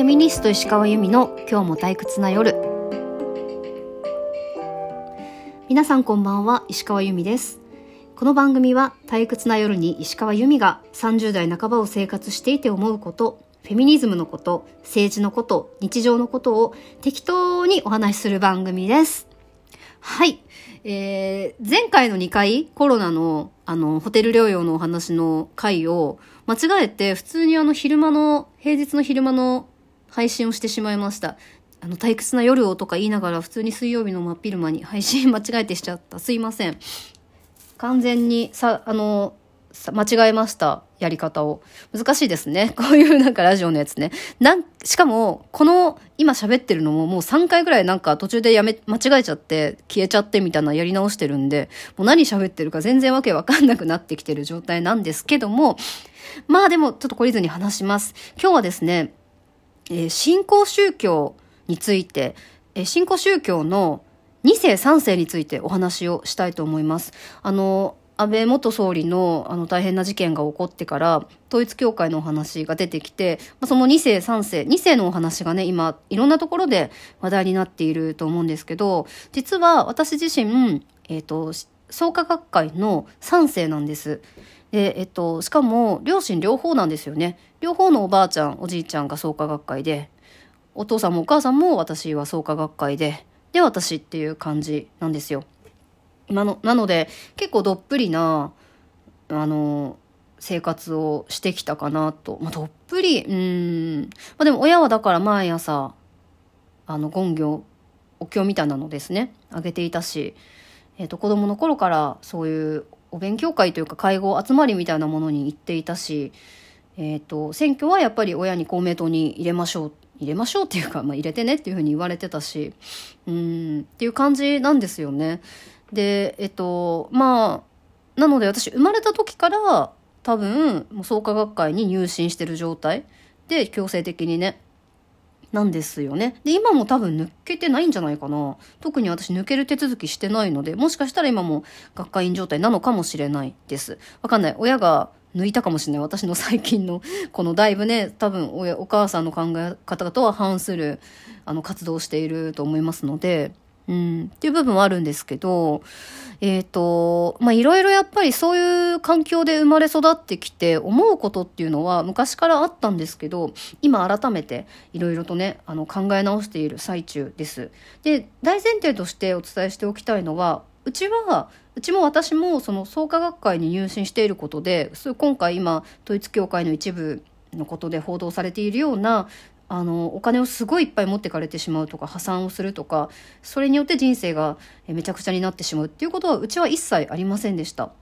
フェミニスト石川由美の今日も退屈な夜。皆さんこんばんは石川由美です。この番組は退屈な夜に石川由美が30代半ばを生活していて思うことフェミニズムのこと政治のこと日常のことを適当にお話しする番組です。はい。えー、前回の2回コロナのあのホテル療養のお話の回を間違えて普通にあの昼間の平日の昼間の配信をしてしまいました。あの、退屈な夜をとか言いながら普通に水曜日の真っ昼間に配信間違えてしちゃった。すいません。完全にさ、あの、間違えました。やり方を。難しいですね。こういうなんかラジオのやつね。なん、しかも、この今喋ってるのももう3回ぐらいなんか途中でやめ、間違えちゃって、消えちゃってみたいなやり直してるんで、もう何喋ってるか全然わけわかんなくなってきてる状態なんですけども、まあでもちょっと懲りずに話します。今日はですね、えー、新興宗教について、えー、新興宗教の2世3世についてお話をしたいと思います。あの、安倍元総理のあの大変な事件が起こってから統一教会のお話が出てきて、まあ、その2世3世2世のお話がね今いろんなところで話題になっていると思うんですけど実は私自身、えーと、創価学会の3世なんです。で、えっと、しかも、両親両方なんですよね。両方のおばあちゃん、おじいちゃんが創価学会で、お父さんもお母さんも私は創価学会で、で、私っていう感じなんですよ。なの、なので、結構どっぷりな、あの、生活をしてきたかなと。まあ、どっぷり、うん。まあ、でも親はだから毎朝、あの、ゴンギお経みたいなのですね、あげていたし、えっ、ー、と、子供の頃からそういうお勉強会というか会合集まりみたいなものに行っていたし、え、ー、と、選挙はやっぱり親に公明党に入れましょう、入れましょうっていうか、まあ、入れてねっていうふうに言われてたし、うん、っていう感じなんですよね。で、えっと、まあ、なので私生まれた時から多分、もう創価学会に入信してる状態で強制的にね、なんですよね。で、今も多分抜けてないんじゃないかな。特に私抜ける手続きしてないので、もしかしたら今も学会員状態なのかもしれないです。わかんない。親が抜いたかもしれない。私の最近の、このだいぶね、多分お母さんの考え方とは反する、あの、活動をしていると思いますので、うん、っていう部分はあるんですけど、えっ、ー、と、ま、いろいろやっぱりそういう環境で生まれ育ってきて思うことっていうのは昔からあったんですけど、今改めていろいろとね、あの考え直している最中です。で、大前提としてお伝えしておきたいのは、うちは、うちも私もその創価学会に入信していることで、今回今、統一教会の一部のことで報道されているようなあのお金をすごいいっぱい持ってかれてしまうとか破産をするとかそれによって人生がめちゃくちゃになってしまうっていうことはうちは一切ありませんでした。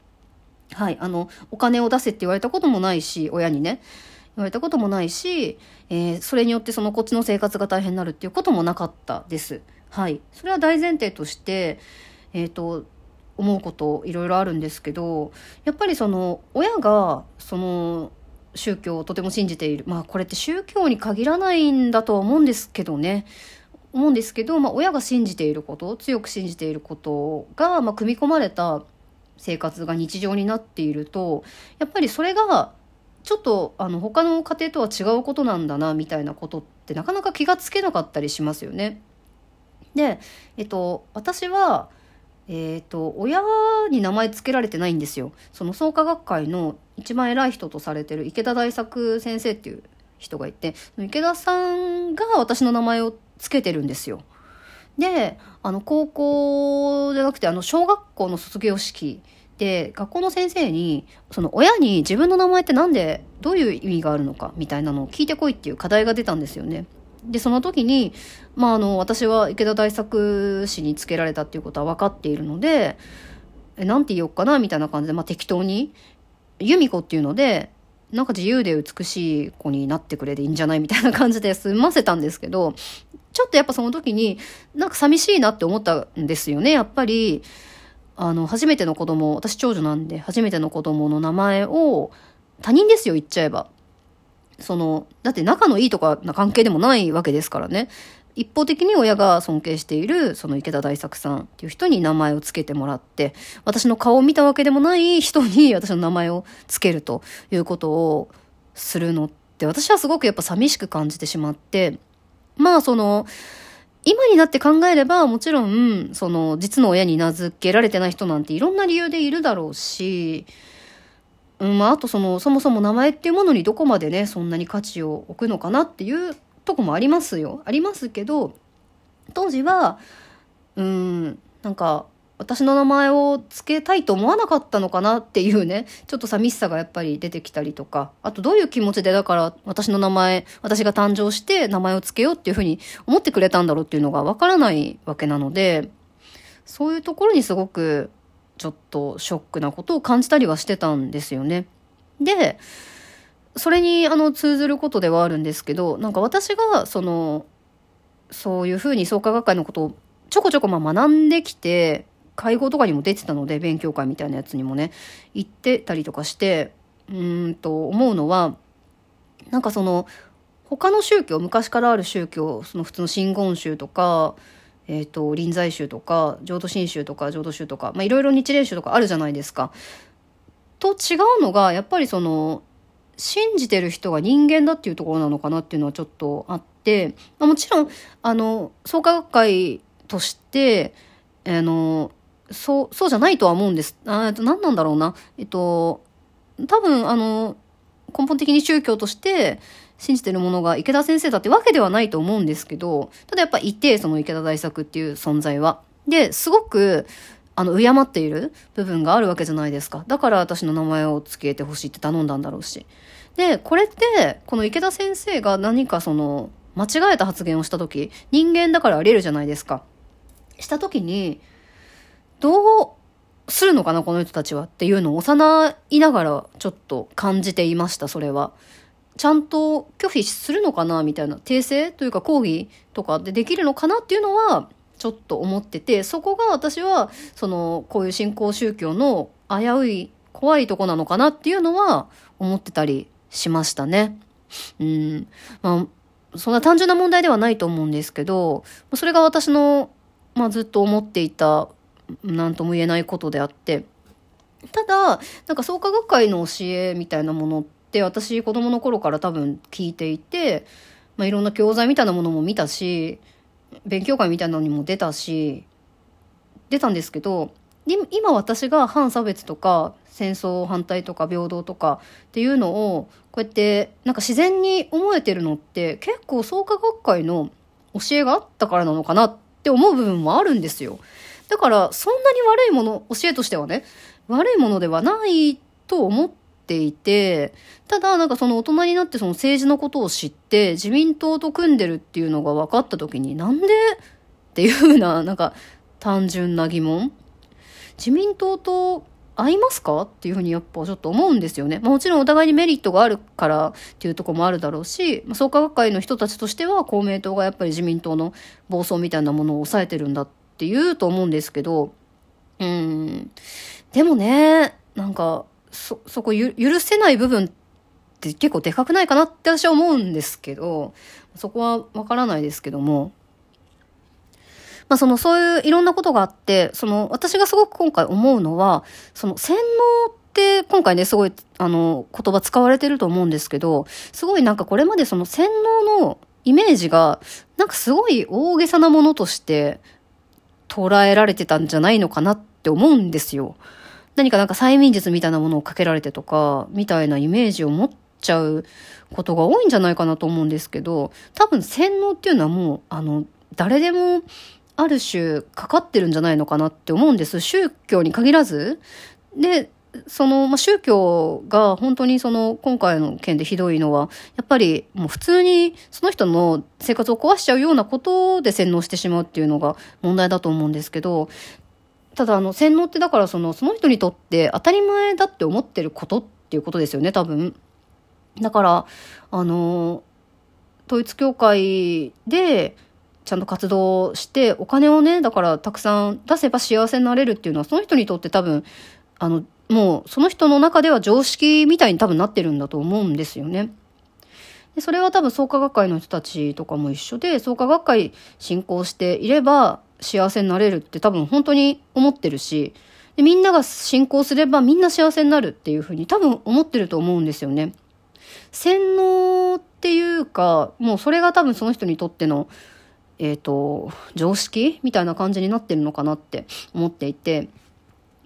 はい、あのお金を出せって言われたこともないし親にね言われたこともないし、えー、それによってそのこっちの生活が大変になるっていうこともなかったです。はい、それは大前提として、えーと思うこといろいろあるんですけどやっぱりその親がその宗教をとても信じている。まあこれって宗教に限らないんだとは思うんですけどね。思うんですけど、まあ親が信じていること、強く信じていることが、まあ組み込まれた生活が日常になっていると、やっぱりそれがちょっとあの他の家庭とは違うことなんだなみたいなことってなかなか気がつけなかったりしますよね。で、えっと、私はえっ、ー、と、親に名前付けられてないんですよ。その創価学会の一番偉い人とされてる池田大作先生っていう人がいて、池田さんが私の名前を付けてるんですよ。で、あの、高校じゃなくて、あの、小学校の卒業式で、学校の先生に、その親に自分の名前ってなんで、どういう意味があるのか、みたいなのを聞いてこいっていう課題が出たんですよね。で、その時に、まあ、あの、私は池田大作氏につけられたっていうことは分かっているので、え、なんて言おうかな、みたいな感じで、まあ、適当に、由美子っていうので、なんか自由で美しい子になってくれでいいんじゃないみたいな感じで済ませたんですけど、ちょっとやっぱその時に、なんか寂しいなって思ったんですよね。やっぱり、あの、初めての子供、私長女なんで、初めての子供の名前を、他人ですよ、言っちゃえば。その、だって仲のいいとかな関係でもないわけですからね。一方的に親が尊敬している、その池田大作さんっていう人に名前を付けてもらって、私の顔を見たわけでもない人に 私の名前を付けるということをするのって私はすごくやっぱ寂しく感じてしまって、まあその、今になって考えればもちろん、その実の親に名付けられてない人なんていろんな理由でいるだろうし、うん、まああとその、そもそも名前っていうものにどこまでね、そんなに価値を置くのかなっていうとこもありますよ。ありますけど、当時は、うん、なんか、私の名前を付けたいと思わなかったのかなっていうね、ちょっと寂しさがやっぱり出てきたりとか、あとどういう気持ちでだから私の名前、私が誕生して名前を付けようっていうふうに思ってくれたんだろうっていうのがわからないわけなので、そういうところにすごくちょっとショックなことを感じたりはしてたんですよね。で、それにあの通ずることではあるんですけど、なんか私がその、そういうふうに創価学会のことをちょこちょこまあ学んできて、会合とかにも出てたので、勉強会みたいなやつにもね、行ってたりとかして、うんと思うのは、なんかその、他の宗教、昔からある宗教、その普通の真言宗とか、えっ、ー、と、臨済宗とか、浄土真宗とか、浄土宗とか、まあいろいろ日蓮宗とかあるじゃないですか。と違うのが、やっぱりその、信じてる人が人間だっていうところなのかなっていうのはちょっとあって、まあ、もちろん、あの、創価学会として、あの、そう、そうじゃないとは思うんです。あと何なんだろうな。えっと、多分、あの、根本的に宗教として信じてるものが池田先生だってわけではないと思うんですけど、ただやっぱいて、その池田大作っていう存在は。で、すごく、あの、敬っている部分があるわけじゃないですか。だから私の名前を付けてほしいって頼んだんだろうし。で、これって、この池田先生が何かその、間違えた発言をした時、人間だからあり得るじゃないですか。した時に、どうするのかな、この人たちはっていうのを幼いながらちょっと感じていました、それは。ちゃんと拒否するのかな、みたいな、訂正というか抗議とかでできるのかなっていうのは、ちょっと思ってて、そこが私は、その、こういう新興宗教の危うい、怖いとこなのかなっていうのは思ってたりしましたね。うん。まあ、そんな単純な問題ではないと思うんですけど、それが私の、まあずっと思っていた何とも言えないことであって、ただ、なんか創価学会の教えみたいなものって私子供の頃から多分聞いていて、まあ、いろんな教材みたいなものも見たし、勉強会みたいなのにも出たし、出たんですけど、今私が反差別とか戦争反対とか平等とかっていうのをこうやってなんか自然に思えてるのって結構創価学会の教えがあったからなのかなって思う部分もあるんですよ。だから、そんなに悪いもの、教えとしてはね、悪いものではないと思っていて、ただ、なんかその大人になってその政治のことを知って、自民党と組んでるっていうのが分かった時に、なんでっていうふうな、なんか単純な疑問。自民党と合いますかっていうふうにやっぱちょっと思うんですよね。まあ、もちろんお互いにメリットがあるからっていうとこもあるだろうし、まあ、創価学会の人たちとしては公明党がやっぱり自民党の暴走みたいなものを抑えてるんだって言うと思うんですけど、うん。でもね、なんか、そ、そこ許せない部分って結構でかくないかなって私は思うんですけど、そこはわからないですけども。まあその、そういういろんなことがあって、その、私がすごく今回思うのは、その、洗脳って今回ね、すごい、あの、言葉使われてると思うんですけど、すごいなんかこれまでその洗脳のイメージが、なんかすごい大げさなものとして捉えられてたんじゃないのかなって思うんですよ。何かなんか催眠術みたいなものをかけられてとか、みたいなイメージを持っちゃうことが多いんじゃないかなと思うんですけど、多分洗脳っていうのはもう、あの、誰でもある種かかってるんじゃないのかなって思うんです。宗教に限らず。で、その、まあ、宗教が本当にその、今回の件でひどいのは、やっぱりもう普通にその人の生活を壊しちゃうようなことで洗脳してしまうっていうのが問題だと思うんですけど、ただあの、洗脳ってだからその、その人にとって当たり前だって思ってることっていうことですよね、多分。だから、あの、統一教会で、ちゃんと活動して、お金をね、だからたくさん出せば幸せになれるっていうのは、その人にとって多分、あの、もうその人の中では常識みたいに多分なってるんだと思うんですよね。でそれは多分創価学会の人たちとかも一緒で、創価学会進行していれば幸せになれるって多分本当に思ってるし、でみんなが進行すればみんな幸せになるっていうふうに多分思ってると思うんですよね。洗脳っていうか、もうそれが多分その人にとっての、えっ、ー、と、常識みたいな感じになってるのかなって思っていて、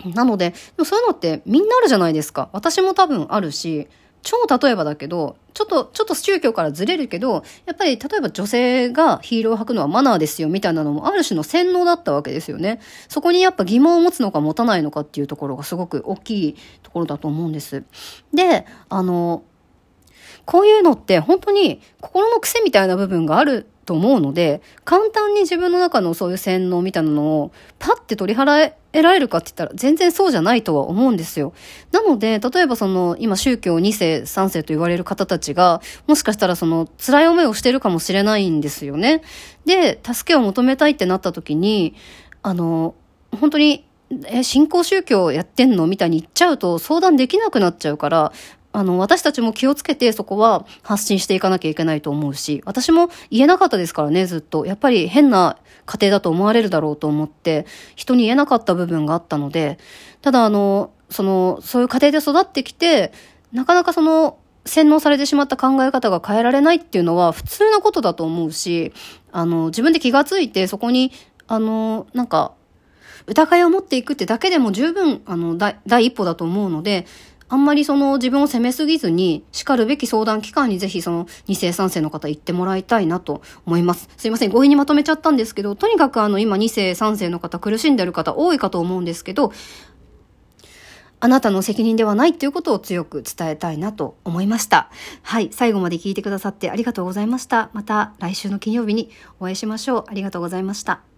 なので、でもそういうのってみんなあるじゃないですか。私も多分あるし、超例えばだけど、ちょっと、ちょっと宗教からずれるけど、やっぱり例えば女性がヒールを履くのはマナーですよみたいなのもある種の洗脳だったわけですよね。そこにやっぱ疑問を持つのか持たないのかっていうところがすごく大きいところだと思うんです。で、あの、こういうのって本当に心の癖みたいな部分があると思うので、簡単に自分の中のそういう洗脳みたいなのをパッて取り払えられるかって言ったら全然そうじゃないとは思うんですよ。なので、例えばその今宗教2世、3世と言われる方たちが、もしかしたらその辛い思いをしてるかもしれないんですよね。で、助けを求めたいってなった時に、あの、本当にえ、信仰宗教やってんの？みたいに言っちゃうと相談できなくなっちゃうから、あの、私たちも気をつけてそこは発信していかなきゃいけないと思うし、私も言えなかったですからね、ずっと。やっぱり変な家庭だと思われるだろうと思って、人に言えなかった部分があったので、ただあの、その、そういう家庭で育ってきて、なかなかその、洗脳されてしまった考え方が変えられないっていうのは普通なことだと思うし、あの、自分で気がついてそこに、あの、なんか、疑いを持っていくってだけでも十分、あの、第一歩だと思うので、あんまりその自分を責めすぎずに、叱るべき相談機関にぜひその2世3世の方行ってもらいたいなと思います。すいません、強引にまとめちゃったんですけど、とにかくあの今2世3世の方苦しんでる方多いかと思うんですけど、あなたの責任ではないっていうことを強く伝えたいなと思いました。はい、最後まで聞いてくださってありがとうございました。また来週の金曜日にお会いしましょう。ありがとうございました。